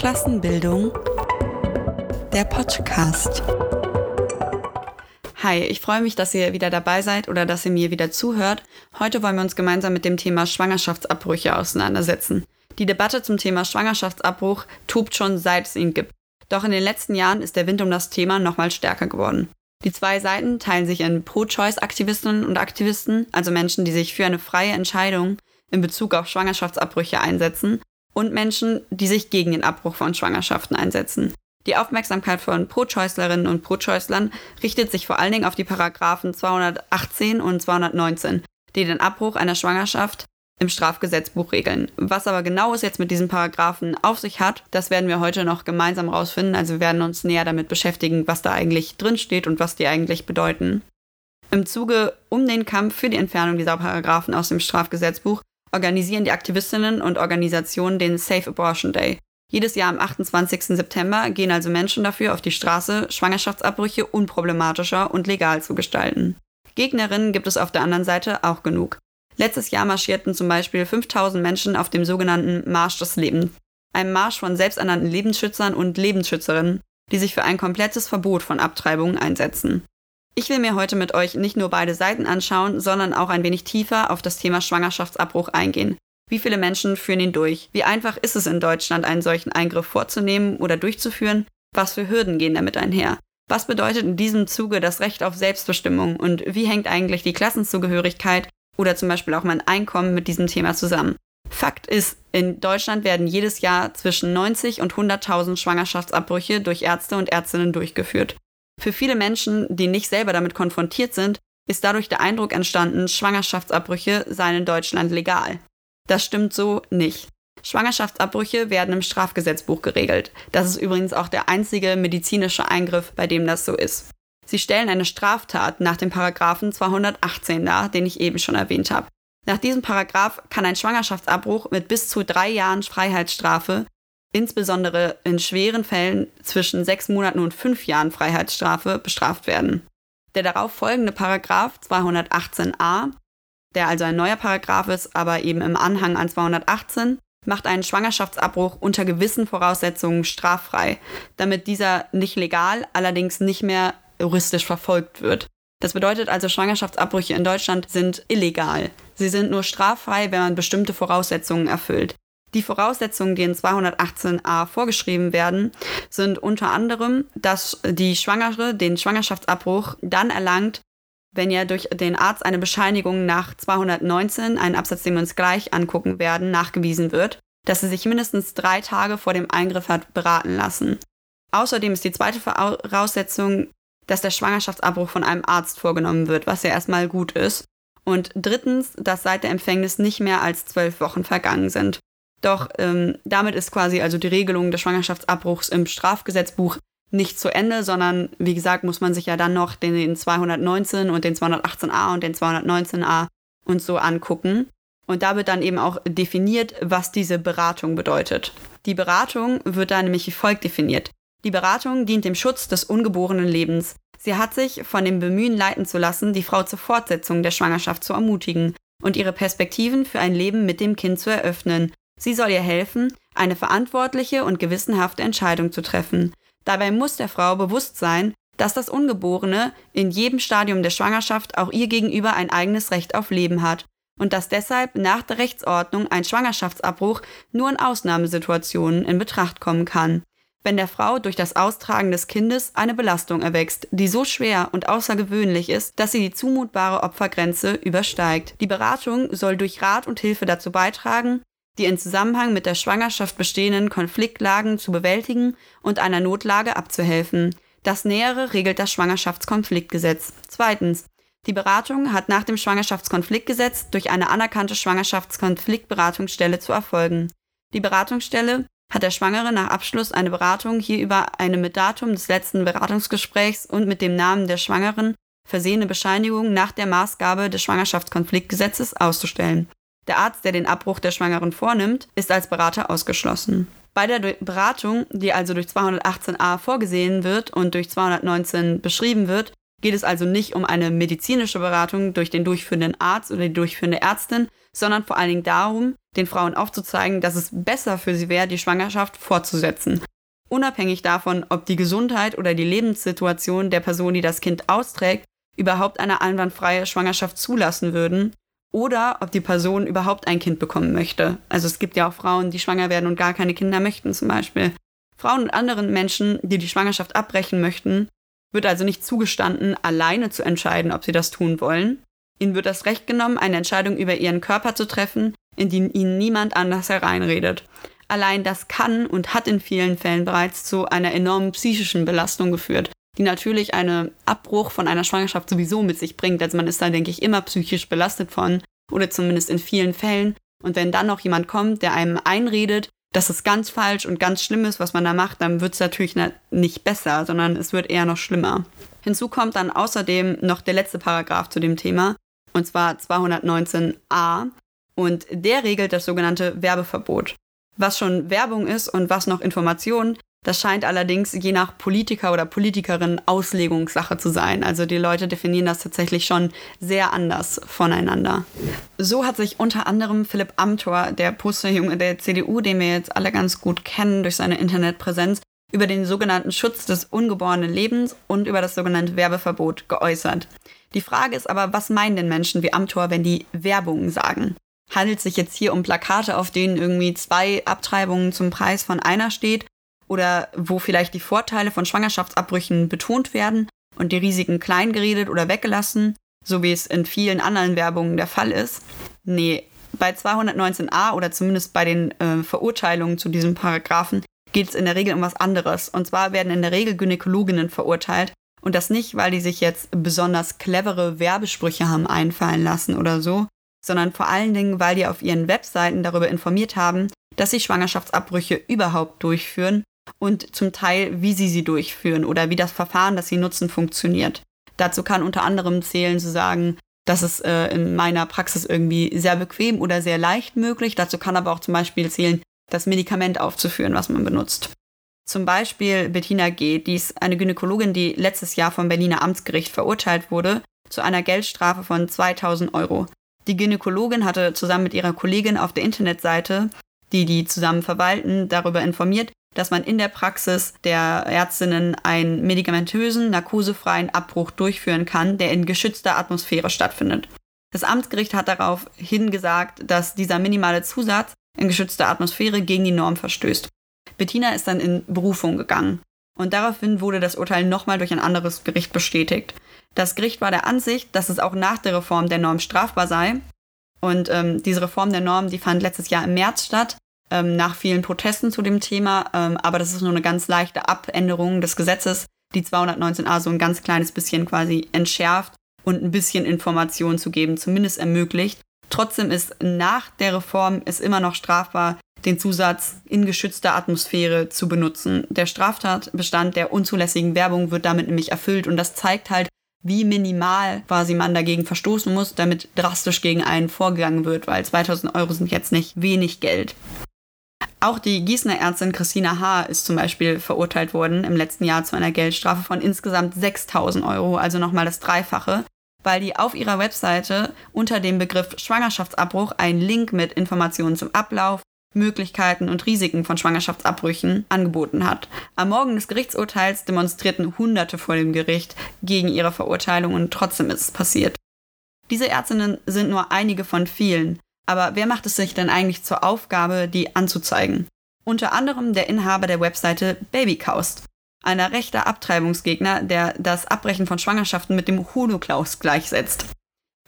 Klassenbildung, der Podcast. Hi, ich freue mich, dass ihr wieder dabei seid oder dass ihr mir wieder zuhört. Heute wollen wir uns gemeinsam mit dem Thema Schwangerschaftsabbrüche auseinandersetzen. Die Debatte zum Thema Schwangerschaftsabbruch tobt schon seit es ihn gibt. Doch in den letzten Jahren ist der Wind um das Thema nochmal stärker geworden. Die zwei Seiten teilen sich in Pro-Choice-Aktivistinnen und Aktivisten, also Menschen, die sich für eine freie Entscheidung in Bezug auf Schwangerschaftsabbrüche einsetzen, und Menschen, die sich gegen den Abbruch von Schwangerschaften einsetzen. Die Aufmerksamkeit von Pro-Choiclerinnen und Pro-Choiclern richtet sich vor allen Dingen auf die Paragraphen 218 und 219, die den Abbruch einer Schwangerschaft im Strafgesetzbuch regeln. Was aber genau es jetzt mit diesen Paragraphen auf sich hat, das werden wir heute noch gemeinsam rausfinden. Also wir werden uns näher damit beschäftigen, was da eigentlich drinsteht und was die eigentlich bedeuten. Im Zuge um den Kampf für die Entfernung dieser Paragraphen aus dem Strafgesetzbuch organisieren die Aktivistinnen und Organisationen den Safe Abortion Day. Jedes Jahr am 28. September gehen also Menschen dafür auf die Straße, Schwangerschaftsabbrüche unproblematischer und legal zu gestalten. Gegnerinnen gibt es auf der anderen Seite auch genug. Letztes Jahr marschierten zum Beispiel 5000 Menschen auf dem sogenannten Marsch des Lebens, einem Marsch von selbsternannten Lebensschützern und Lebensschützerinnen, die sich für ein komplettes Verbot von Abtreibungen einsetzen. Ich will mir heute mit euch nicht nur beide Seiten anschauen, sondern auch ein wenig tiefer auf das Thema Schwangerschaftsabbruch eingehen. Wie viele Menschen führen ihn durch? Wie einfach ist es in Deutschland, einen solchen Eingriff vorzunehmen oder durchzuführen? Was für Hürden gehen damit einher? Was bedeutet in diesem Zuge das Recht auf Selbstbestimmung und wie hängt eigentlich die Klassenzugehörigkeit oder zum Beispiel auch mein Einkommen mit diesem Thema zusammen? Fakt ist, in Deutschland werden jedes Jahr zwischen 90 und 100.000 Schwangerschaftsabbrüche durch Ärzte und Ärztinnen durchgeführt. Für viele Menschen, die nicht selber damit konfrontiert sind, ist dadurch der Eindruck entstanden, Schwangerschaftsabbrüche seien in Deutschland legal. Das stimmt so nicht. Schwangerschaftsabbrüche werden im Strafgesetzbuch geregelt. Das ist übrigens auch der einzige medizinische Eingriff, bei dem das so ist. Sie stellen eine Straftat nach dem Paragraphen 218 dar, den ich eben schon erwähnt habe. Nach diesem Paragraph kann ein Schwangerschaftsabbruch mit bis zu drei Jahren Freiheitsstrafe insbesondere in schweren Fällen zwischen sechs Monaten und fünf Jahren Freiheitsstrafe bestraft werden. Der darauf folgende Paragraph 218a, der also ein neuer Paragraph ist, aber eben im Anhang an 218, macht einen Schwangerschaftsabbruch unter gewissen Voraussetzungen straffrei, damit dieser nicht legal, allerdings nicht mehr juristisch verfolgt wird. Das bedeutet also, Schwangerschaftsabbrüche in Deutschland sind illegal. Sie sind nur straffrei, wenn man bestimmte Voraussetzungen erfüllt. Die Voraussetzungen, die in 218a vorgeschrieben werden, sind unter anderem, dass die Schwangere den Schwangerschaftsabbruch dann erlangt, wenn ja durch den Arzt eine Bescheinigung nach 219, einen Absatz, den wir uns gleich angucken werden, nachgewiesen wird, dass sie sich mindestens drei Tage vor dem Eingriff hat beraten lassen. Außerdem ist die zweite Voraussetzung, dass der Schwangerschaftsabbruch von einem Arzt vorgenommen wird, was ja erstmal gut ist. Und drittens, dass seit der Empfängnis nicht mehr als zwölf Wochen vergangen sind. Doch ähm, damit ist quasi also die Regelung des Schwangerschaftsabbruchs im Strafgesetzbuch nicht zu Ende, sondern wie gesagt, muss man sich ja dann noch den, den 219 und den 218a und den 219a und so angucken. Und da wird dann eben auch definiert, was diese Beratung bedeutet. Die Beratung wird da nämlich wie folgt definiert. Die Beratung dient dem Schutz des ungeborenen Lebens. Sie hat sich von dem Bemühen leiten zu lassen, die Frau zur Fortsetzung der Schwangerschaft zu ermutigen und ihre Perspektiven für ein Leben mit dem Kind zu eröffnen Sie soll ihr helfen, eine verantwortliche und gewissenhafte Entscheidung zu treffen. Dabei muss der Frau bewusst sein, dass das Ungeborene in jedem Stadium der Schwangerschaft auch ihr gegenüber ein eigenes Recht auf Leben hat und dass deshalb nach der Rechtsordnung ein Schwangerschaftsabbruch nur in Ausnahmesituationen in Betracht kommen kann. Wenn der Frau durch das Austragen des Kindes eine Belastung erwächst, die so schwer und außergewöhnlich ist, dass sie die zumutbare Opfergrenze übersteigt. Die Beratung soll durch Rat und Hilfe dazu beitragen, die in Zusammenhang mit der Schwangerschaft bestehenden Konfliktlagen zu bewältigen und einer Notlage abzuhelfen. Das Nähere regelt das Schwangerschaftskonfliktgesetz. Zweitens. Die Beratung hat nach dem Schwangerschaftskonfliktgesetz durch eine anerkannte Schwangerschaftskonfliktberatungsstelle zu erfolgen. Die Beratungsstelle hat der Schwangere nach Abschluss eine Beratung hierüber eine mit Datum des letzten Beratungsgesprächs und mit dem Namen der Schwangeren versehene Bescheinigung nach der Maßgabe des Schwangerschaftskonfliktgesetzes auszustellen. Der Arzt, der den Abbruch der Schwangeren vornimmt, ist als Berater ausgeschlossen. Bei der Beratung, die also durch 218a vorgesehen wird und durch 219 beschrieben wird, geht es also nicht um eine medizinische Beratung durch den durchführenden Arzt oder die durchführende Ärztin, sondern vor allen Dingen darum, den Frauen aufzuzeigen, dass es besser für sie wäre, die Schwangerschaft fortzusetzen. Unabhängig davon, ob die Gesundheit oder die Lebenssituation der Person, die das Kind austrägt, überhaupt eine einwandfreie Schwangerschaft zulassen würden oder ob die Person überhaupt ein Kind bekommen möchte. Also es gibt ja auch Frauen, die schwanger werden und gar keine Kinder möchten zum Beispiel. Frauen und anderen Menschen, die die Schwangerschaft abbrechen möchten, wird also nicht zugestanden, alleine zu entscheiden, ob sie das tun wollen. Ihnen wird das Recht genommen, eine Entscheidung über ihren Körper zu treffen, in die ihnen niemand anders hereinredet. Allein das kann und hat in vielen Fällen bereits zu einer enormen psychischen Belastung geführt, die natürlich einen Abbruch von einer Schwangerschaft sowieso mit sich bringt. Also man ist da, denke ich, immer psychisch belastet von, oder zumindest in vielen Fällen. Und wenn dann noch jemand kommt, der einem einredet, dass es ganz falsch und ganz schlimm ist, was man da macht, dann wird es natürlich nicht besser, sondern es wird eher noch schlimmer. Hinzu kommt dann außerdem noch der letzte Paragraph zu dem Thema, und zwar 219a, und der regelt das sogenannte Werbeverbot. Was schon Werbung ist und was noch Informationen, das scheint allerdings je nach Politiker oder Politikerin Auslegungssache zu sein. Also die Leute definieren das tatsächlich schon sehr anders voneinander. So hat sich unter anderem Philipp Amthor, der Posterjunge der CDU, den wir jetzt alle ganz gut kennen durch seine Internetpräsenz, über den sogenannten Schutz des ungeborenen Lebens und über das sogenannte Werbeverbot geäußert. Die Frage ist aber, was meinen denn Menschen wie Amthor, wenn die Werbung sagen? Handelt es sich jetzt hier um Plakate, auf denen irgendwie zwei Abtreibungen zum Preis von einer steht oder wo vielleicht die Vorteile von Schwangerschaftsabbrüchen betont werden und die Risiken klein geredet oder weggelassen, so wie es in vielen anderen Werbungen der Fall ist. Nee, bei 219a oder zumindest bei den äh, Verurteilungen zu diesem Paragraphen geht es in der Regel um was anderes. Und zwar werden in der Regel Gynäkologinnen verurteilt. Und das nicht, weil die sich jetzt besonders clevere Werbesprüche haben einfallen lassen oder so, sondern vor allen Dingen, weil die auf ihren Webseiten darüber informiert haben, dass sie Schwangerschaftsabbrüche überhaupt durchführen und zum Teil, wie sie sie durchführen oder wie das Verfahren, das sie nutzen, funktioniert. Dazu kann unter anderem zählen zu sagen, das ist äh, in meiner Praxis irgendwie sehr bequem oder sehr leicht möglich. Dazu kann aber auch zum Beispiel zählen, das Medikament aufzuführen, was man benutzt. Zum Beispiel Bettina G., die ist eine Gynäkologin, die letztes Jahr vom Berliner Amtsgericht verurteilt wurde zu einer Geldstrafe von 2000 Euro. Die Gynäkologin hatte zusammen mit ihrer Kollegin auf der Internetseite, die die zusammen verwalten, darüber informiert, dass man in der Praxis der Ärztinnen einen medikamentösen, narkosefreien Abbruch durchführen kann, der in geschützter Atmosphäre stattfindet. Das Amtsgericht hat darauf hingesagt, dass dieser minimale Zusatz in geschützter Atmosphäre gegen die Norm verstößt. Bettina ist dann in Berufung gegangen. Und daraufhin wurde das Urteil nochmal durch ein anderes Gericht bestätigt. Das Gericht war der Ansicht, dass es auch nach der Reform der Norm strafbar sei. Und ähm, diese Reform der Norm, die fand letztes Jahr im März statt ähm, nach vielen Protesten zu dem Thema. Ähm, aber das ist nur eine ganz leichte Abänderung des Gesetzes, die 219a so ein ganz kleines bisschen quasi entschärft und ein bisschen Informationen zu geben, zumindest ermöglicht. Trotzdem ist nach der Reform es immer noch strafbar, den Zusatz in geschützter Atmosphäre zu benutzen. Der Straftatbestand der unzulässigen Werbung wird damit nämlich erfüllt und das zeigt halt, wie minimal quasi man dagegen verstoßen muss, damit drastisch gegen einen vorgegangen wird, weil 2000 Euro sind jetzt nicht wenig Geld. Auch die Gießener Ärztin Christina H. ist zum Beispiel verurteilt worden im letzten Jahr zu einer Geldstrafe von insgesamt 6000 Euro, also nochmal das Dreifache, weil die auf ihrer Webseite unter dem Begriff Schwangerschaftsabbruch einen Link mit Informationen zum Ablauf, Möglichkeiten und Risiken von Schwangerschaftsabbrüchen angeboten hat. Am Morgen des Gerichtsurteils demonstrierten Hunderte vor dem Gericht gegen ihre Verurteilung und trotzdem ist es passiert. Diese Ärztinnen sind nur einige von vielen. Aber wer macht es sich denn eigentlich zur Aufgabe, die anzuzeigen? Unter anderem der Inhaber der Webseite Babycaust, einer rechter Abtreibungsgegner, der das Abbrechen von Schwangerschaften mit dem Holocaust gleichsetzt.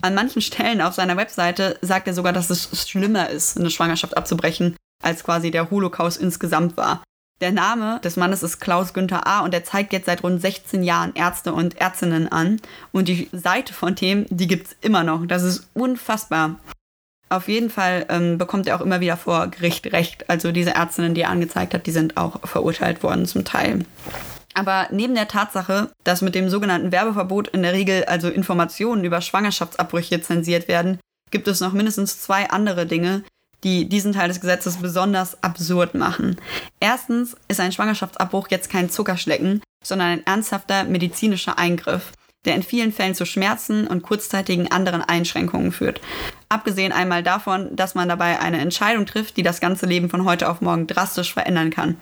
An manchen Stellen auf seiner Webseite sagt er sogar, dass es schlimmer ist, eine Schwangerschaft abzubrechen, als quasi der Holocaust insgesamt war. Der Name des Mannes ist Klaus Günther A. und er zeigt jetzt seit rund 16 Jahren Ärzte und Ärztinnen an. Und die Seite von dem, die gibt es immer noch. Das ist unfassbar. Auf jeden Fall ähm, bekommt er auch immer wieder vor Gericht Recht. Also diese Ärztinnen, die er angezeigt hat, die sind auch verurteilt worden zum Teil. Aber neben der Tatsache, dass mit dem sogenannten Werbeverbot in der Regel also Informationen über Schwangerschaftsabbrüche zensiert werden, gibt es noch mindestens zwei andere Dinge, die diesen Teil des Gesetzes besonders absurd machen. Erstens ist ein Schwangerschaftsabbruch jetzt kein Zuckerschlecken, sondern ein ernsthafter medizinischer Eingriff. Der in vielen Fällen zu Schmerzen und kurzzeitigen anderen Einschränkungen führt. Abgesehen einmal davon, dass man dabei eine Entscheidung trifft, die das ganze Leben von heute auf morgen drastisch verändern kann.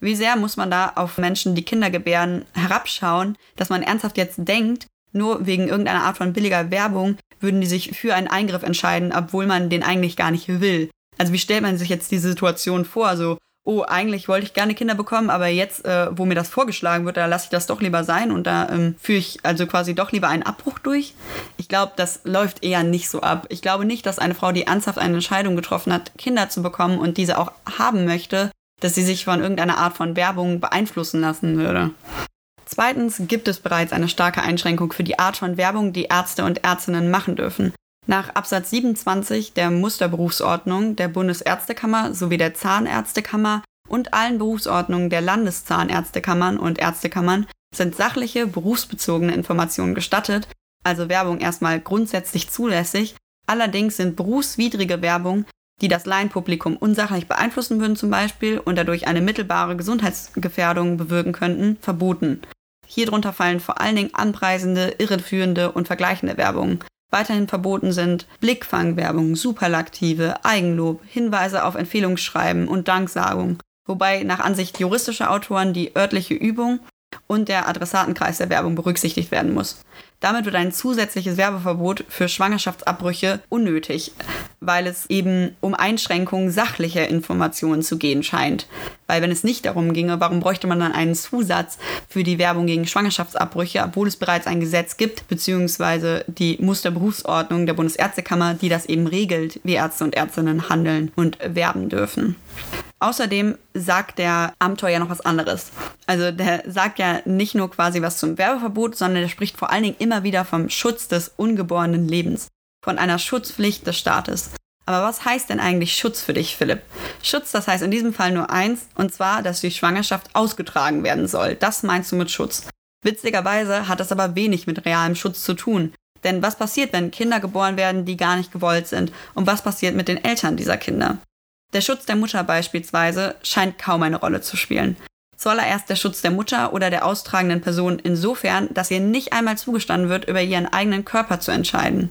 Wie sehr muss man da auf Menschen, die Kinder gebären, herabschauen, dass man ernsthaft jetzt denkt, nur wegen irgendeiner Art von billiger Werbung würden die sich für einen Eingriff entscheiden, obwohl man den eigentlich gar nicht will. Also wie stellt man sich jetzt diese Situation vor? So, oh, eigentlich wollte ich gerne Kinder bekommen, aber jetzt, äh, wo mir das vorgeschlagen wird, da lasse ich das doch lieber sein und da ähm, führe ich also quasi doch lieber einen Abbruch durch. Ich glaube, das läuft eher nicht so ab. Ich glaube nicht, dass eine Frau, die ernsthaft eine Entscheidung getroffen hat, Kinder zu bekommen und diese auch haben möchte, dass sie sich von irgendeiner Art von Werbung beeinflussen lassen würde. Zweitens gibt es bereits eine starke Einschränkung für die Art von Werbung, die Ärzte und Ärztinnen machen dürfen. Nach Absatz 27 der Musterberufsordnung der Bundesärztekammer sowie der Zahnärztekammer und allen Berufsordnungen der Landeszahnärztekammern und Ärztekammern sind sachliche, berufsbezogene Informationen gestattet, also Werbung erstmal grundsätzlich zulässig. Allerdings sind berufswidrige Werbung, die das Laienpublikum unsachlich beeinflussen würden zum Beispiel und dadurch eine mittelbare Gesundheitsgefährdung bewirken könnten, verboten. Hierunter fallen vor allen Dingen anpreisende, irreführende und vergleichende Werbung. Weiterhin verboten sind Blickfangwerbung, Superlaktive, Eigenlob, Hinweise auf Empfehlungsschreiben und Danksagung, wobei nach Ansicht juristischer Autoren die örtliche Übung und der Adressatenkreis der Werbung berücksichtigt werden muss. Damit wird ein zusätzliches Werbeverbot für Schwangerschaftsabbrüche unnötig, weil es eben um Einschränkungen sachlicher Informationen zu gehen scheint. Weil wenn es nicht darum ginge, warum bräuchte man dann einen Zusatz für die Werbung gegen Schwangerschaftsabbrüche, obwohl es bereits ein Gesetz gibt, beziehungsweise die Musterberufsordnung der Bundesärztekammer, die das eben regelt, wie Ärzte und Ärztinnen handeln und werben dürfen. Außerdem sagt der Amtor ja noch was anderes. Also der sagt ja nicht nur quasi was zum Werbeverbot, sondern der spricht vor allen Dingen immer wieder vom Schutz des ungeborenen Lebens, von einer Schutzpflicht des Staates. Aber was heißt denn eigentlich Schutz für dich, Philipp? Schutz, das heißt in diesem Fall nur eins, und zwar, dass die Schwangerschaft ausgetragen werden soll. Das meinst du mit Schutz. Witzigerweise hat das aber wenig mit realem Schutz zu tun. Denn was passiert, wenn Kinder geboren werden, die gar nicht gewollt sind? Und was passiert mit den Eltern dieser Kinder? Der Schutz der Mutter beispielsweise scheint kaum eine Rolle zu spielen. Zuallererst der Schutz der Mutter oder der austragenden Person insofern, dass ihr nicht einmal zugestanden wird, über ihren eigenen Körper zu entscheiden.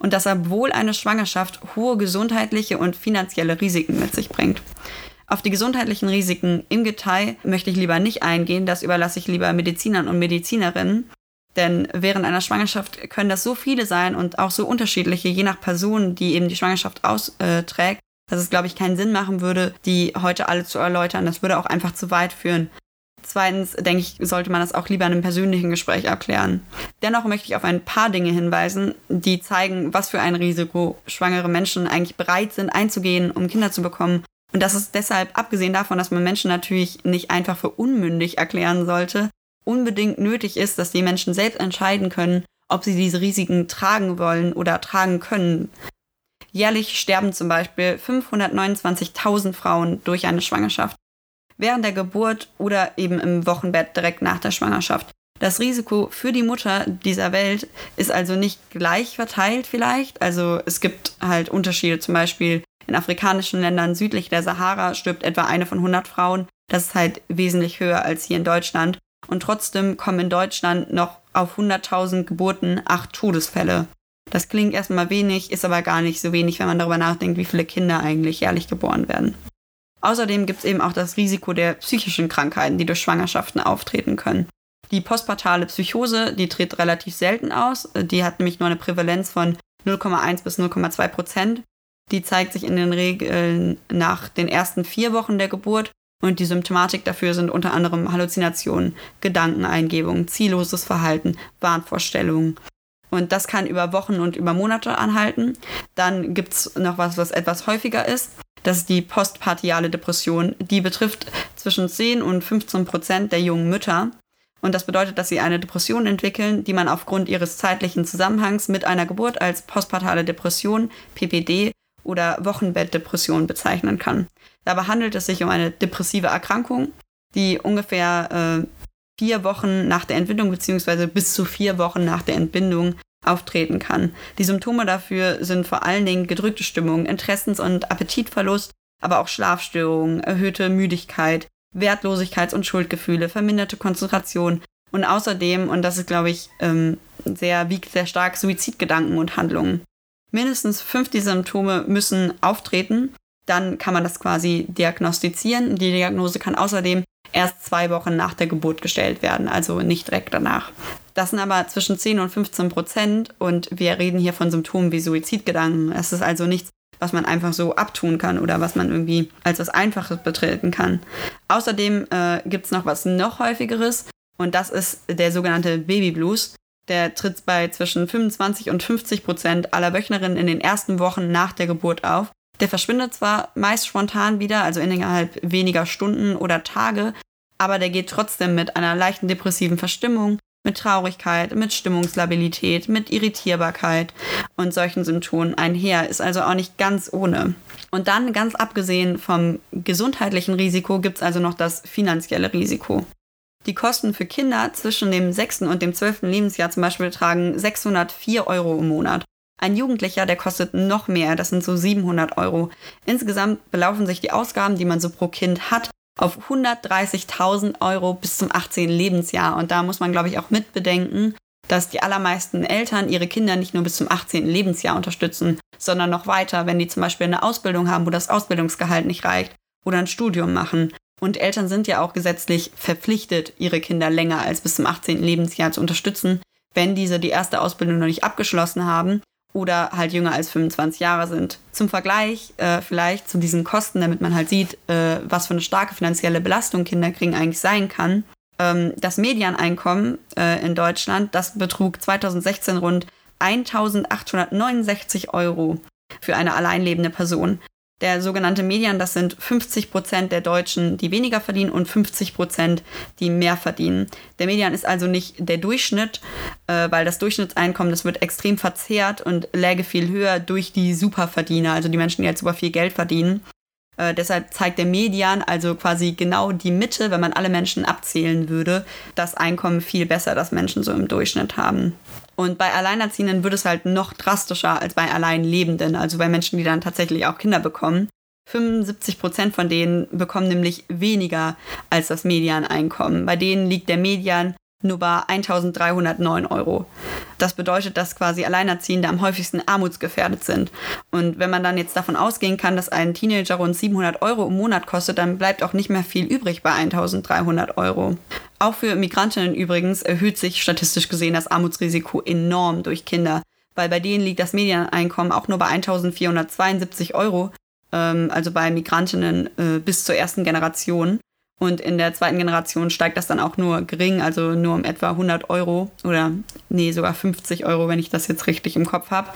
Und dass obwohl eine Schwangerschaft hohe gesundheitliche und finanzielle Risiken mit sich bringt. Auf die gesundheitlichen Risiken im Detail möchte ich lieber nicht eingehen, das überlasse ich lieber Medizinern und Medizinerinnen. Denn während einer Schwangerschaft können das so viele sein und auch so unterschiedliche, je nach Person, die eben die Schwangerschaft austrägt, dass es, glaube ich, keinen Sinn machen würde, die heute alle zu erläutern. Das würde auch einfach zu weit führen. Zweitens, denke ich, sollte man das auch lieber in einem persönlichen Gespräch abklären. Dennoch möchte ich auf ein paar Dinge hinweisen, die zeigen, was für ein Risiko schwangere Menschen eigentlich bereit sind einzugehen, um Kinder zu bekommen. Und das ist deshalb, abgesehen davon, dass man Menschen natürlich nicht einfach für unmündig erklären sollte, unbedingt nötig ist, dass die Menschen selbst entscheiden können, ob sie diese Risiken tragen wollen oder tragen können. Jährlich sterben zum Beispiel 529.000 Frauen durch eine Schwangerschaft. Während der Geburt oder eben im Wochenbett direkt nach der Schwangerschaft. Das Risiko für die Mutter dieser Welt ist also nicht gleich verteilt vielleicht. Also es gibt halt Unterschiede. Zum Beispiel in afrikanischen Ländern südlich der Sahara stirbt etwa eine von 100 Frauen. Das ist halt wesentlich höher als hier in Deutschland. Und trotzdem kommen in Deutschland noch auf 100.000 Geburten acht Todesfälle das klingt erstmal wenig, ist aber gar nicht so wenig, wenn man darüber nachdenkt, wie viele Kinder eigentlich jährlich geboren werden. Außerdem gibt es eben auch das Risiko der psychischen Krankheiten, die durch Schwangerschaften auftreten können. Die postpartale Psychose, die tritt relativ selten aus. Die hat nämlich nur eine Prävalenz von 0,1 bis 0,2 Prozent. Die zeigt sich in den Regeln nach den ersten vier Wochen der Geburt. Und die Symptomatik dafür sind unter anderem Halluzinationen, Gedankeneingebungen, zielloses Verhalten, Wahnvorstellungen, und das kann über Wochen und über Monate anhalten. Dann gibt es noch was, was etwas häufiger ist. Das ist die postpartiale Depression. Die betrifft zwischen 10 und 15 Prozent der jungen Mütter. Und das bedeutet, dass sie eine Depression entwickeln, die man aufgrund ihres zeitlichen Zusammenhangs mit einer Geburt als postpartale Depression, PPD oder Wochenbettdepression bezeichnen kann. Dabei handelt es sich um eine depressive Erkrankung, die ungefähr äh, vier Wochen nach der Entbindung beziehungsweise bis zu vier Wochen nach der Entbindung auftreten kann. Die Symptome dafür sind vor allen Dingen gedrückte Stimmung, Interessens- und Appetitverlust, aber auch Schlafstörungen, erhöhte Müdigkeit, Wertlosigkeits- und Schuldgefühle, verminderte Konzentration und außerdem, und das ist, glaube ich, ähm, sehr, wiegt sehr stark Suizidgedanken und Handlungen. Mindestens fünf dieser Symptome müssen auftreten. Dann kann man das quasi diagnostizieren. Die Diagnose kann außerdem erst zwei Wochen nach der Geburt gestellt werden, also nicht direkt danach. Das sind aber zwischen 10 und 15 Prozent und wir reden hier von Symptomen wie Suizidgedanken. Es ist also nichts, was man einfach so abtun kann oder was man irgendwie als was Einfaches betreten kann. Außerdem äh, gibt es noch was noch häufigeres und das ist der sogenannte Babyblues. Der tritt bei zwischen 25 und 50 Prozent aller Wöchnerinnen in den ersten Wochen nach der Geburt auf. Der verschwindet zwar meist spontan wieder, also innerhalb weniger Stunden oder Tage, aber der geht trotzdem mit einer leichten depressiven Verstimmung, mit Traurigkeit, mit Stimmungslabilität, mit Irritierbarkeit und solchen Symptomen einher, ist also auch nicht ganz ohne. Und dann, ganz abgesehen vom gesundheitlichen Risiko, gibt es also noch das finanzielle Risiko. Die Kosten für Kinder zwischen dem 6. und dem 12. Lebensjahr zum Beispiel betragen 604 Euro im Monat. Ein Jugendlicher, der kostet noch mehr, das sind so 700 Euro. Insgesamt belaufen sich die Ausgaben, die man so pro Kind hat, auf 130.000 Euro bis zum 18. Lebensjahr. Und da muss man, glaube ich, auch mitbedenken, dass die allermeisten Eltern ihre Kinder nicht nur bis zum 18. Lebensjahr unterstützen, sondern noch weiter, wenn die zum Beispiel eine Ausbildung haben, wo das Ausbildungsgehalt nicht reicht oder ein Studium machen. Und Eltern sind ja auch gesetzlich verpflichtet, ihre Kinder länger als bis zum 18. Lebensjahr zu unterstützen, wenn diese die erste Ausbildung noch nicht abgeschlossen haben oder halt jünger als 25 Jahre sind. Zum Vergleich äh, vielleicht zu diesen Kosten, damit man halt sieht, äh, was für eine starke finanzielle Belastung Kinder kriegen eigentlich sein kann. Ähm, das Medianeinkommen äh, in Deutschland, das betrug 2016 rund 1869 Euro für eine alleinlebende Person. Der sogenannte Median, das sind 50 Prozent der Deutschen, die weniger verdienen und 50 Prozent, die mehr verdienen. Der Median ist also nicht der Durchschnitt, äh, weil das Durchschnittseinkommen, das wird extrem verzerrt und läge viel höher durch die Superverdiener, also die Menschen, die jetzt super viel Geld verdienen. Äh, deshalb zeigt der Median, also quasi genau die Mitte, wenn man alle Menschen abzählen würde, das Einkommen viel besser, das Menschen so im Durchschnitt haben. Und bei Alleinerziehenden wird es halt noch drastischer als bei Alleinlebenden, also bei Menschen, die dann tatsächlich auch Kinder bekommen. 75 Prozent von denen bekommen nämlich weniger als das Medianeinkommen. Bei denen liegt der Median nur bei 1309 Euro. Das bedeutet, dass quasi Alleinerziehende am häufigsten armutsgefährdet sind. Und wenn man dann jetzt davon ausgehen kann, dass ein Teenager rund 700 Euro im Monat kostet, dann bleibt auch nicht mehr viel übrig bei 1300 Euro. Auch für Migrantinnen übrigens erhöht sich statistisch gesehen das Armutsrisiko enorm durch Kinder, weil bei denen liegt das Medieneinkommen auch nur bei 1472 Euro, ähm, also bei Migrantinnen äh, bis zur ersten Generation. Und in der zweiten Generation steigt das dann auch nur gering, also nur um etwa 100 Euro oder nee, sogar 50 Euro, wenn ich das jetzt richtig im Kopf habe.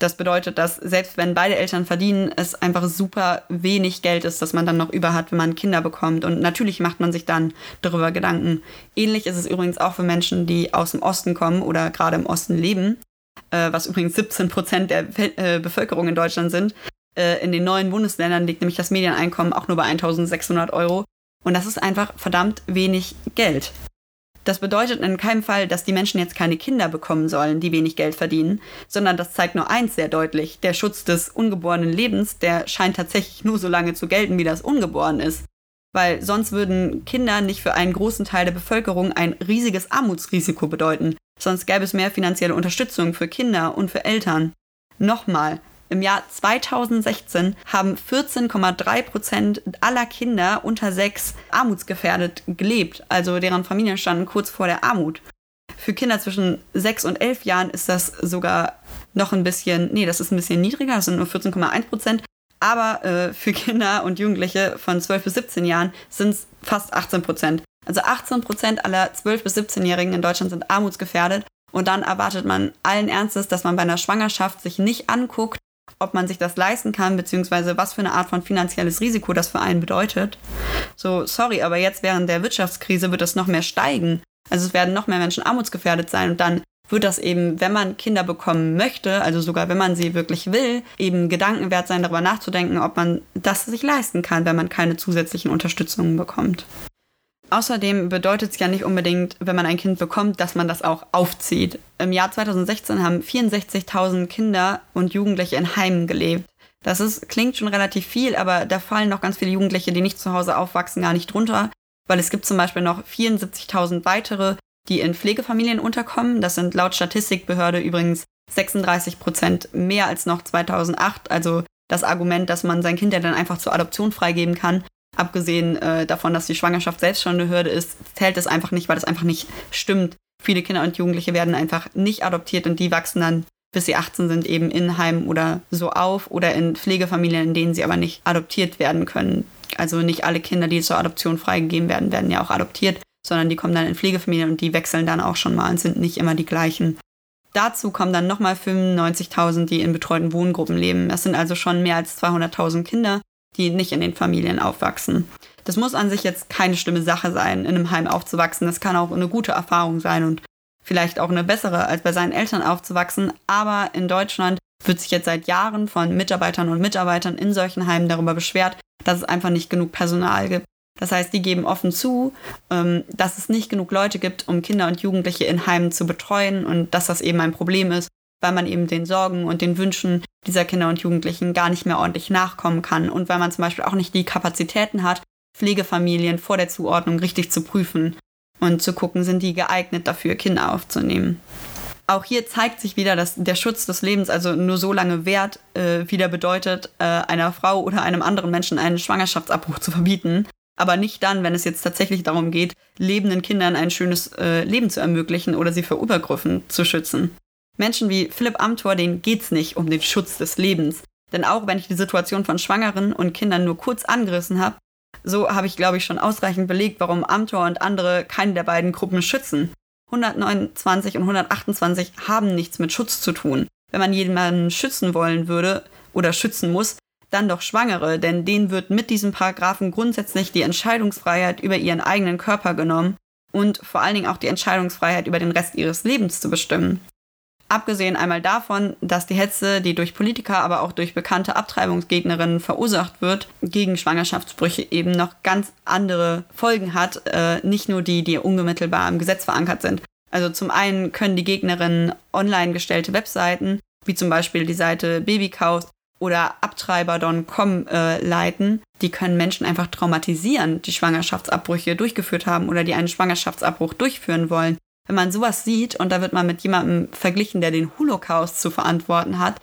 Das bedeutet, dass selbst wenn beide Eltern verdienen, es einfach super wenig Geld ist, das man dann noch über hat, wenn man Kinder bekommt. Und natürlich macht man sich dann darüber Gedanken. Ähnlich ist es übrigens auch für Menschen, die aus dem Osten kommen oder gerade im Osten leben, äh, was übrigens 17 Prozent der äh, Bevölkerung in Deutschland sind. Äh, in den neuen Bundesländern liegt nämlich das Medieneinkommen auch nur bei 1600 Euro. Und das ist einfach verdammt wenig Geld. Das bedeutet in keinem Fall, dass die Menschen jetzt keine Kinder bekommen sollen, die wenig Geld verdienen, sondern das zeigt nur eins sehr deutlich. Der Schutz des ungeborenen Lebens, der scheint tatsächlich nur so lange zu gelten, wie das ungeboren ist. Weil sonst würden Kinder nicht für einen großen Teil der Bevölkerung ein riesiges Armutsrisiko bedeuten. Sonst gäbe es mehr finanzielle Unterstützung für Kinder und für Eltern. Nochmal, im Jahr 2016 haben 14,3 Prozent aller Kinder unter sechs armutsgefährdet gelebt, also deren Familien standen kurz vor der Armut. Für Kinder zwischen sechs und elf Jahren ist das sogar noch ein bisschen, nee, das ist ein bisschen niedriger, das sind nur 14,1 Prozent. Aber äh, für Kinder und Jugendliche von 12 bis 17 Jahren sind es fast 18 Prozent. Also 18 Prozent aller 12 bis 17-Jährigen in Deutschland sind armutsgefährdet. Und dann erwartet man allen Ernstes, dass man bei einer Schwangerschaft sich nicht anguckt, ob man sich das leisten kann, beziehungsweise was für eine Art von finanzielles Risiko das für einen bedeutet. So, sorry, aber jetzt während der Wirtschaftskrise wird das noch mehr steigen. Also es werden noch mehr Menschen armutsgefährdet sein und dann wird das eben, wenn man Kinder bekommen möchte, also sogar wenn man sie wirklich will, eben Gedanken wert sein, darüber nachzudenken, ob man das sich leisten kann, wenn man keine zusätzlichen Unterstützungen bekommt. Außerdem bedeutet es ja nicht unbedingt, wenn man ein Kind bekommt, dass man das auch aufzieht. Im Jahr 2016 haben 64.000 Kinder und Jugendliche in Heimen gelebt. Das ist, klingt schon relativ viel, aber da fallen noch ganz viele Jugendliche, die nicht zu Hause aufwachsen, gar nicht drunter, weil es gibt zum Beispiel noch 74.000 weitere, die in Pflegefamilien unterkommen. Das sind laut Statistikbehörde übrigens 36 Prozent mehr als noch 2008. Also das Argument, dass man sein Kind ja dann einfach zur Adoption freigeben kann, abgesehen äh, davon, dass die Schwangerschaft selbst schon eine Hürde ist, zählt es einfach nicht, weil das einfach nicht stimmt. Viele Kinder und Jugendliche werden einfach nicht adoptiert und die wachsen dann, bis sie 18 sind, eben in Heimen oder so auf oder in Pflegefamilien, in denen sie aber nicht adoptiert werden können. Also nicht alle Kinder, die zur Adoption freigegeben werden, werden ja auch adoptiert, sondern die kommen dann in Pflegefamilien und die wechseln dann auch schon mal und sind nicht immer die gleichen. Dazu kommen dann nochmal 95.000, die in betreuten Wohngruppen leben. Das sind also schon mehr als 200.000 Kinder, die nicht in den Familien aufwachsen. Das muss an sich jetzt keine schlimme Sache sein, in einem Heim aufzuwachsen. Das kann auch eine gute Erfahrung sein und vielleicht auch eine bessere, als bei seinen Eltern aufzuwachsen. Aber in Deutschland wird sich jetzt seit Jahren von Mitarbeitern und Mitarbeitern in solchen Heimen darüber beschwert, dass es einfach nicht genug Personal gibt. Das heißt, die geben offen zu, ähm, dass es nicht genug Leute gibt, um Kinder und Jugendliche in Heimen zu betreuen und dass das eben ein Problem ist, weil man eben den Sorgen und den Wünschen dieser Kinder und Jugendlichen gar nicht mehr ordentlich nachkommen kann und weil man zum Beispiel auch nicht die Kapazitäten hat, Pflegefamilien vor der Zuordnung richtig zu prüfen und zu gucken, sind die geeignet dafür, Kinder aufzunehmen. Auch hier zeigt sich wieder, dass der Schutz des Lebens also nur so lange Wert äh, wieder bedeutet, äh, einer Frau oder einem anderen Menschen einen Schwangerschaftsabbruch zu verbieten, aber nicht dann, wenn es jetzt tatsächlich darum geht, lebenden Kindern ein schönes äh, Leben zu ermöglichen oder sie vor Übergriffen zu schützen. Menschen wie Philipp Amthor, denen geht's nicht um den Schutz des Lebens. Denn auch wenn ich die Situation von Schwangeren und Kindern nur kurz angerissen habe, so habe ich, glaube ich, schon ausreichend belegt, warum Amthor und andere keine der beiden Gruppen schützen. 129 und 128 haben nichts mit Schutz zu tun. Wenn man jemanden schützen wollen würde oder schützen muss, dann doch Schwangere, denn denen wird mit diesem Paragraphen grundsätzlich die Entscheidungsfreiheit über ihren eigenen Körper genommen und vor allen Dingen auch die Entscheidungsfreiheit über den Rest ihres Lebens zu bestimmen. Abgesehen einmal davon, dass die Hetze, die durch Politiker, aber auch durch bekannte Abtreibungsgegnerinnen verursacht wird, gegen Schwangerschaftsbrüche eben noch ganz andere Folgen hat, äh, nicht nur die, die unmittelbar im Gesetz verankert sind. Also zum einen können die Gegnerinnen online gestellte Webseiten, wie zum Beispiel die Seite Babykaus, oder Abtreiber.com äh, leiten, die können Menschen einfach traumatisieren, die Schwangerschaftsabbrüche durchgeführt haben oder die einen Schwangerschaftsabbruch durchführen wollen. Wenn man sowas sieht und da wird man mit jemandem verglichen, der den Holocaust zu verantworten hat,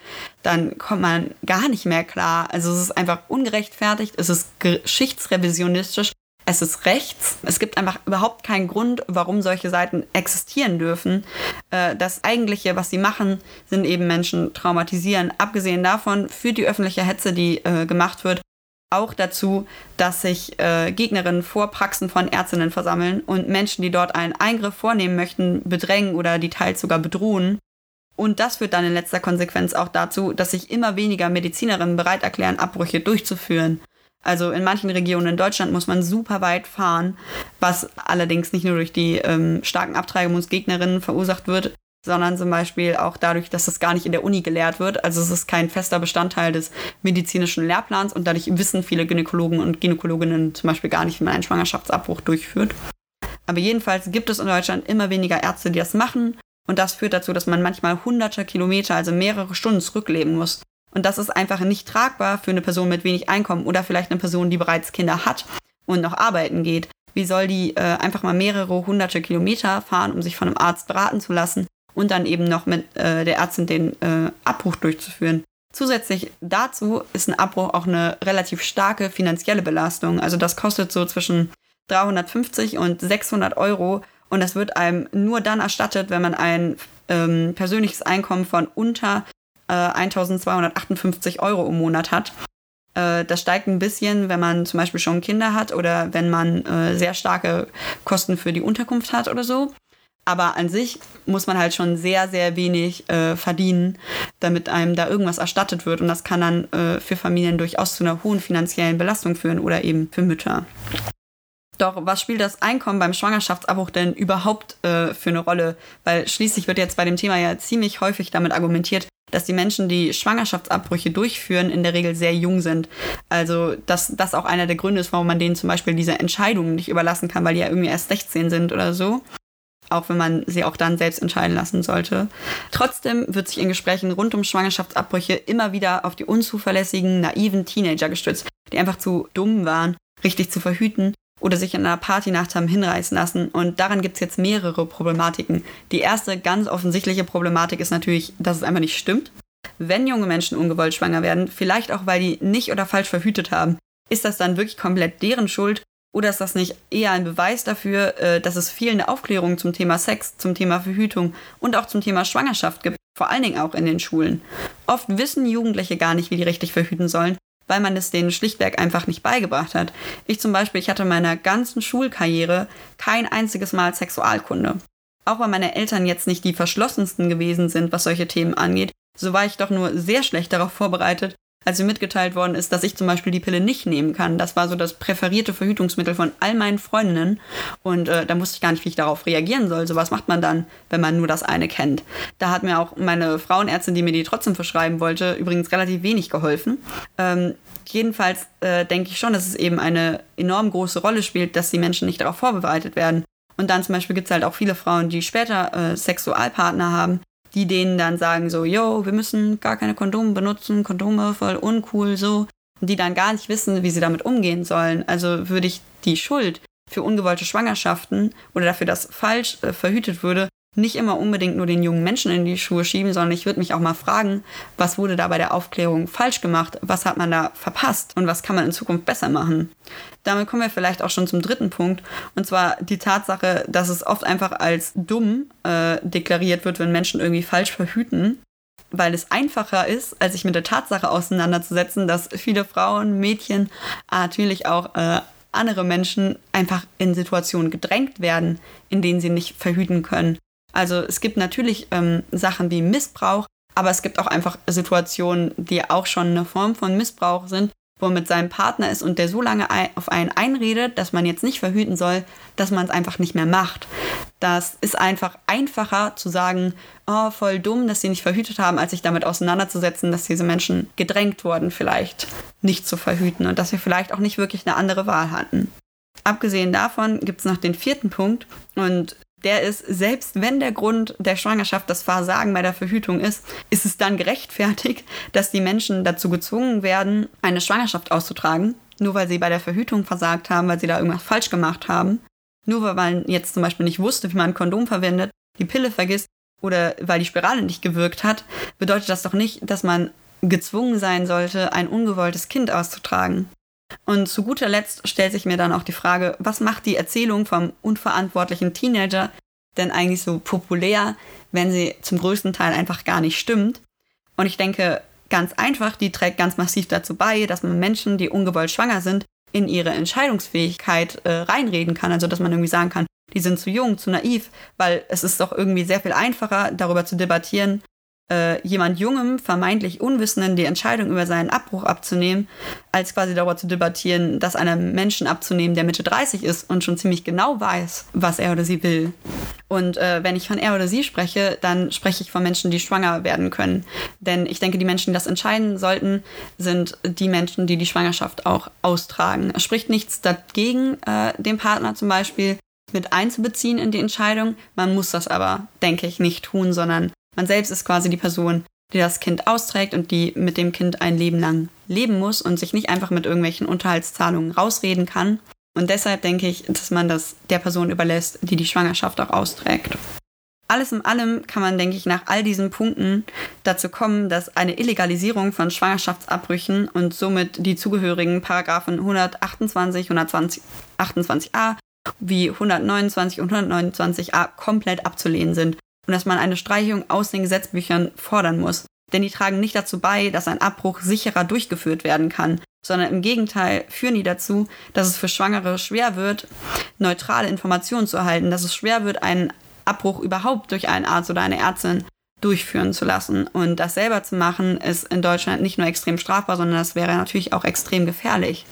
dann kommt man gar nicht mehr klar. Also es ist einfach ungerechtfertigt, es ist geschichtsrevisionistisch es ist rechts. Es gibt einfach überhaupt keinen Grund, warum solche Seiten existieren dürfen. Äh, das Eigentliche, was sie machen, sind eben Menschen traumatisieren. Abgesehen davon führt die öffentliche Hetze, die äh, gemacht wird, auch dazu, dass sich äh, Gegnerinnen vor Praxen von Ärztinnen versammeln und Menschen, die dort einen Eingriff vornehmen möchten, bedrängen oder die teils sogar bedrohen. Und das führt dann in letzter Konsequenz auch dazu, dass sich immer weniger Medizinerinnen bereit erklären, Abbrüche durchzuführen. Also in manchen Regionen in Deutschland muss man super weit fahren, was allerdings nicht nur durch die ähm, starken Abtreibungsgegnerinnen verursacht wird, sondern zum Beispiel auch dadurch, dass das gar nicht in der Uni gelehrt wird. Also es ist kein fester Bestandteil des medizinischen Lehrplans und dadurch wissen viele Gynäkologen und Gynäkologinnen zum Beispiel gar nicht, wie man einen Schwangerschaftsabbruch durchführt. Aber jedenfalls gibt es in Deutschland immer weniger Ärzte, die das machen. Und das führt dazu, dass man manchmal hunderte Kilometer, also mehrere Stunden zurückleben muss. Und das ist einfach nicht tragbar für eine Person mit wenig Einkommen oder vielleicht eine Person, die bereits Kinder hat und noch arbeiten geht. Wie soll die äh, einfach mal mehrere hunderte Kilometer fahren, um sich von einem Arzt beraten zu lassen und dann eben noch mit äh, der Ärztin den äh, Abbruch durchzuführen? Zusätzlich dazu ist ein Abbruch auch eine relativ starke finanzielle Belastung. Also das kostet so zwischen 350 und 600 Euro und das wird einem nur dann erstattet, wenn man ein ähm, persönliches Einkommen von unter äh, 1258 Euro im Monat hat. Äh, das steigt ein bisschen, wenn man zum Beispiel schon Kinder hat oder wenn man äh, sehr starke Kosten für die Unterkunft hat oder so. Aber an sich muss man halt schon sehr, sehr wenig äh, verdienen, damit einem da irgendwas erstattet wird. Und das kann dann äh, für Familien durchaus zu einer hohen finanziellen Belastung führen oder eben für Mütter. Doch was spielt das Einkommen beim Schwangerschaftsabbruch denn überhaupt äh, für eine Rolle? Weil schließlich wird jetzt bei dem Thema ja ziemlich häufig damit argumentiert, dass die Menschen, die Schwangerschaftsabbrüche durchführen, in der Regel sehr jung sind. Also, dass das auch einer der Gründe ist, warum man denen zum Beispiel diese Entscheidungen nicht überlassen kann, weil die ja irgendwie erst 16 sind oder so. Auch wenn man sie auch dann selbst entscheiden lassen sollte. Trotzdem wird sich in Gesprächen rund um Schwangerschaftsabbrüche immer wieder auf die unzuverlässigen, naiven Teenager gestützt, die einfach zu dumm waren, richtig zu verhüten oder sich in einer Partynacht haben hinreißen lassen. Und daran gibt es jetzt mehrere Problematiken. Die erste ganz offensichtliche Problematik ist natürlich, dass es einfach nicht stimmt. Wenn junge Menschen ungewollt schwanger werden, vielleicht auch weil die nicht oder falsch verhütet haben, ist das dann wirklich komplett deren Schuld oder ist das nicht eher ein Beweis dafür, äh, dass es fehlende Aufklärung zum Thema Sex, zum Thema Verhütung und auch zum Thema Schwangerschaft gibt, vor allen Dingen auch in den Schulen? Oft wissen Jugendliche gar nicht, wie die richtig verhüten sollen, weil man es denen schlichtweg einfach nicht beigebracht hat. Ich zum Beispiel, ich hatte in meiner ganzen Schulkarriere kein einziges Mal Sexualkunde. Auch weil meine Eltern jetzt nicht die verschlossensten gewesen sind, was solche Themen angeht, so war ich doch nur sehr schlecht darauf vorbereitet, als mir mitgeteilt worden ist, dass ich zum Beispiel die Pille nicht nehmen kann. Das war so das präferierte Verhütungsmittel von all meinen Freundinnen. Und äh, da wusste ich gar nicht, wie ich darauf reagieren soll. So was macht man dann, wenn man nur das eine kennt. Da hat mir auch meine Frauenärztin, die mir die trotzdem verschreiben wollte, übrigens relativ wenig geholfen. Ähm, jedenfalls äh, denke ich schon, dass es eben eine enorm große Rolle spielt, dass die Menschen nicht darauf vorbereitet werden. Und dann zum Beispiel gibt es halt auch viele Frauen, die später äh, Sexualpartner haben, die denen dann sagen so, yo, wir müssen gar keine Kondome benutzen, Kondome voll uncool, so. Und die dann gar nicht wissen, wie sie damit umgehen sollen. Also würde ich die Schuld für ungewollte Schwangerschaften oder dafür, dass falsch äh, verhütet würde, nicht immer unbedingt nur den jungen Menschen in die Schuhe schieben, sondern ich würde mich auch mal fragen, was wurde da bei der Aufklärung falsch gemacht, was hat man da verpasst und was kann man in Zukunft besser machen. Damit kommen wir vielleicht auch schon zum dritten Punkt, und zwar die Tatsache, dass es oft einfach als dumm äh, deklariert wird, wenn Menschen irgendwie falsch verhüten, weil es einfacher ist, als sich mit der Tatsache auseinanderzusetzen, dass viele Frauen, Mädchen, natürlich auch äh, andere Menschen einfach in Situationen gedrängt werden, in denen sie nicht verhüten können. Also es gibt natürlich ähm, Sachen wie Missbrauch, aber es gibt auch einfach Situationen, die auch schon eine Form von Missbrauch sind, wo man mit seinem Partner ist und der so lange auf einen einredet, dass man jetzt nicht verhüten soll, dass man es einfach nicht mehr macht. Das ist einfach einfacher zu sagen, oh, voll dumm, dass sie nicht verhütet haben, als sich damit auseinanderzusetzen, dass diese Menschen gedrängt wurden, vielleicht nicht zu verhüten und dass wir vielleicht auch nicht wirklich eine andere Wahl hatten. Abgesehen davon gibt es noch den vierten Punkt und der ist, selbst wenn der Grund der Schwangerschaft das Versagen bei der Verhütung ist, ist es dann gerechtfertigt, dass die Menschen dazu gezwungen werden, eine Schwangerschaft auszutragen, nur weil sie bei der Verhütung versagt haben, weil sie da irgendwas falsch gemacht haben. Nur weil man jetzt zum Beispiel nicht wusste, wie man ein Kondom verwendet, die Pille vergisst oder weil die Spirale nicht gewirkt hat, bedeutet das doch nicht, dass man gezwungen sein sollte, ein ungewolltes Kind auszutragen. Und zu guter Letzt stellt sich mir dann auch die Frage, was macht die Erzählung vom unverantwortlichen Teenager denn eigentlich so populär, wenn sie zum größten Teil einfach gar nicht stimmt? Und ich denke, ganz einfach, die trägt ganz massiv dazu bei, dass man Menschen, die ungewollt schwanger sind, in ihre Entscheidungsfähigkeit äh, reinreden kann. Also dass man irgendwie sagen kann, die sind zu jung, zu naiv, weil es ist doch irgendwie sehr viel einfacher, darüber zu debattieren, äh, jemand Jungem, vermeintlich Unwissenden, die Entscheidung über seinen Abbruch abzunehmen, als quasi darüber zu debattieren, das einem Menschen abzunehmen, der Mitte 30 ist und schon ziemlich genau weiß, was er oder sie will. Und äh, wenn ich von er oder sie spreche, dann spreche ich von Menschen, die schwanger werden können. Denn ich denke, die Menschen, die das entscheiden sollten, sind die Menschen, die die Schwangerschaft auch austragen. Es spricht nichts dagegen, äh, den Partner zum Beispiel mit einzubeziehen in die Entscheidung. Man muss das aber, denke ich, nicht tun, sondern man selbst ist quasi die Person, die das Kind austrägt und die mit dem Kind ein Leben lang leben muss und sich nicht einfach mit irgendwelchen Unterhaltszahlungen rausreden kann. Und deshalb denke ich, dass man das der Person überlässt, die die Schwangerschaft auch austrägt. Alles in allem kann man, denke ich, nach all diesen Punkten dazu kommen, dass eine Illegalisierung von Schwangerschaftsabbrüchen und somit die zugehörigen Paragraphen 128, 128a wie 129 und 129a komplett abzulehnen sind und dass man eine Streichung aus den Gesetzbüchern fordern muss. Denn die tragen nicht dazu bei, dass ein Abbruch sicherer durchgeführt werden kann, sondern im Gegenteil führen die dazu, dass es für Schwangere schwer wird, neutrale Informationen zu erhalten, dass es schwer wird, einen Abbruch überhaupt durch einen Arzt oder eine Ärztin durchführen zu lassen. Und das selber zu machen, ist in Deutschland nicht nur extrem strafbar, sondern das wäre natürlich auch extrem gefährlich.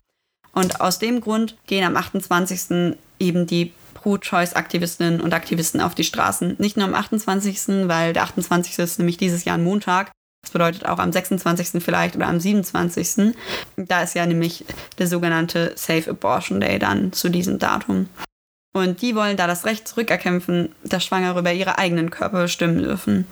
Und aus dem Grund gehen am 28. eben die Pro-Choice-Aktivistinnen und Aktivisten auf die Straßen. Nicht nur am 28., weil der 28. ist nämlich dieses Jahr ein Montag. Das bedeutet auch am 26. vielleicht oder am 27. Da ist ja nämlich der sogenannte Safe Abortion Day dann zu diesem Datum. Und die wollen da das Recht zurückerkämpfen, dass Schwangere über ihre eigenen Körper bestimmen dürfen.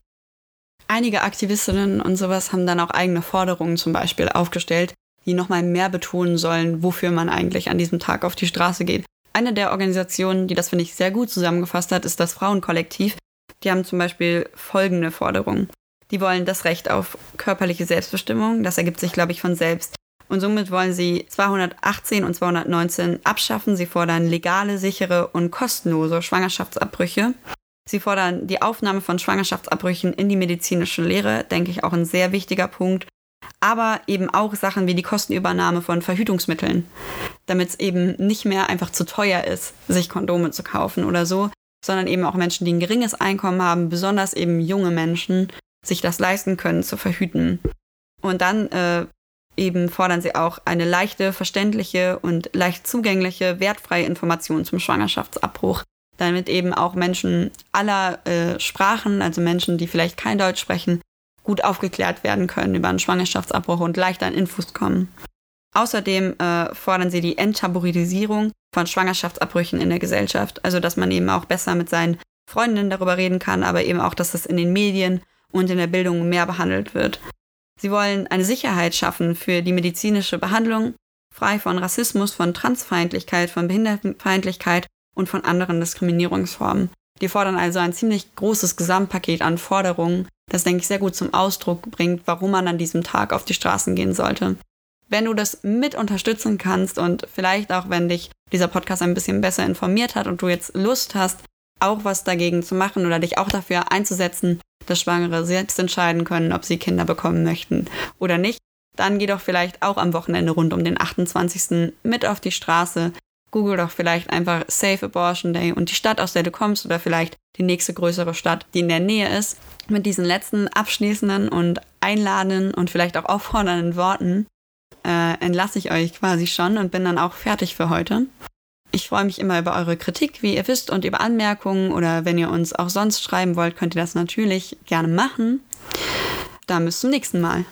Einige Aktivistinnen und sowas haben dann auch eigene Forderungen zum Beispiel aufgestellt, die nochmal mehr betonen sollen, wofür man eigentlich an diesem Tag auf die Straße geht Eine der Organisationen, die das, finde ich, sehr gut zusammengefasst hat, ist das Frauenkollektiv. Die haben zum Beispiel folgende Forderungen. Die wollen das Recht auf körperliche Selbstbestimmung, das ergibt sich, glaube ich, von selbst. Und somit wollen sie 218 und 219 abschaffen. Sie fordern legale, sichere und kostenlose Schwangerschaftsabbrüche. Sie fordern die Aufnahme von Schwangerschaftsabbrüchen in die medizinische Lehre, denke ich auch ein sehr wichtiger Punkt. Aber eben auch Sachen wie die Kostenübernahme von Verhütungsmitteln, damit es eben nicht mehr einfach zu teuer ist, sich Kondome zu kaufen oder so, sondern eben auch Menschen, die ein geringes Einkommen haben, besonders eben junge Menschen, sich das leisten können zu verhüten. Und dann äh, eben fordern sie auch eine leichte, verständliche und leicht zugängliche, wertfreie Information zum Schwangerschaftsabbruch, damit eben auch Menschen aller äh, Sprachen, also Menschen, die vielleicht kein Deutsch sprechen, gut aufgeklärt werden können über einen Schwangerschaftsabbruch und leicht an Infos kommen. Außerdem äh, fordern sie die Enttabuisierung von Schwangerschaftsabbrüchen in der Gesellschaft, also dass man eben auch besser mit seinen Freundinnen darüber reden kann, aber eben auch, dass das in den Medien und in der Bildung mehr behandelt wird. Sie wollen eine Sicherheit schaffen für die medizinische Behandlung, frei von Rassismus, von Transfeindlichkeit, von Behindertenfeindlichkeit und von anderen Diskriminierungsformen. Die fordern also ein ziemlich großes Gesamtpaket an Forderungen, das, denke ich, sehr gut zum Ausdruck bringt, warum man an diesem Tag auf die Straßen gehen sollte. Wenn du das mit unterstützen kannst und vielleicht auch, wenn dich dieser Podcast ein bisschen besser informiert hat und du jetzt Lust hast, auch was dagegen zu machen oder dich auch dafür einzusetzen, dass Schwangere selbst entscheiden können, ob sie Kinder bekommen möchten oder nicht, dann geh doch vielleicht auch am Wochenende rund um den 28. mit auf die Straße. Google doch vielleicht einfach Safe Abortion Day und die Stadt, aus der du kommst oder vielleicht die nächste größere Stadt, die in der Nähe ist. Mit diesen letzten abschließenden und einladenden und vielleicht auch auffordernden Worten äh, entlasse ich euch quasi schon und bin dann auch fertig für heute. Ich freue mich immer über eure Kritik, wie ihr wisst, und über Anmerkungen oder wenn ihr uns auch sonst schreiben wollt, könnt ihr das natürlich gerne machen. Dann bis zum nächsten Mal.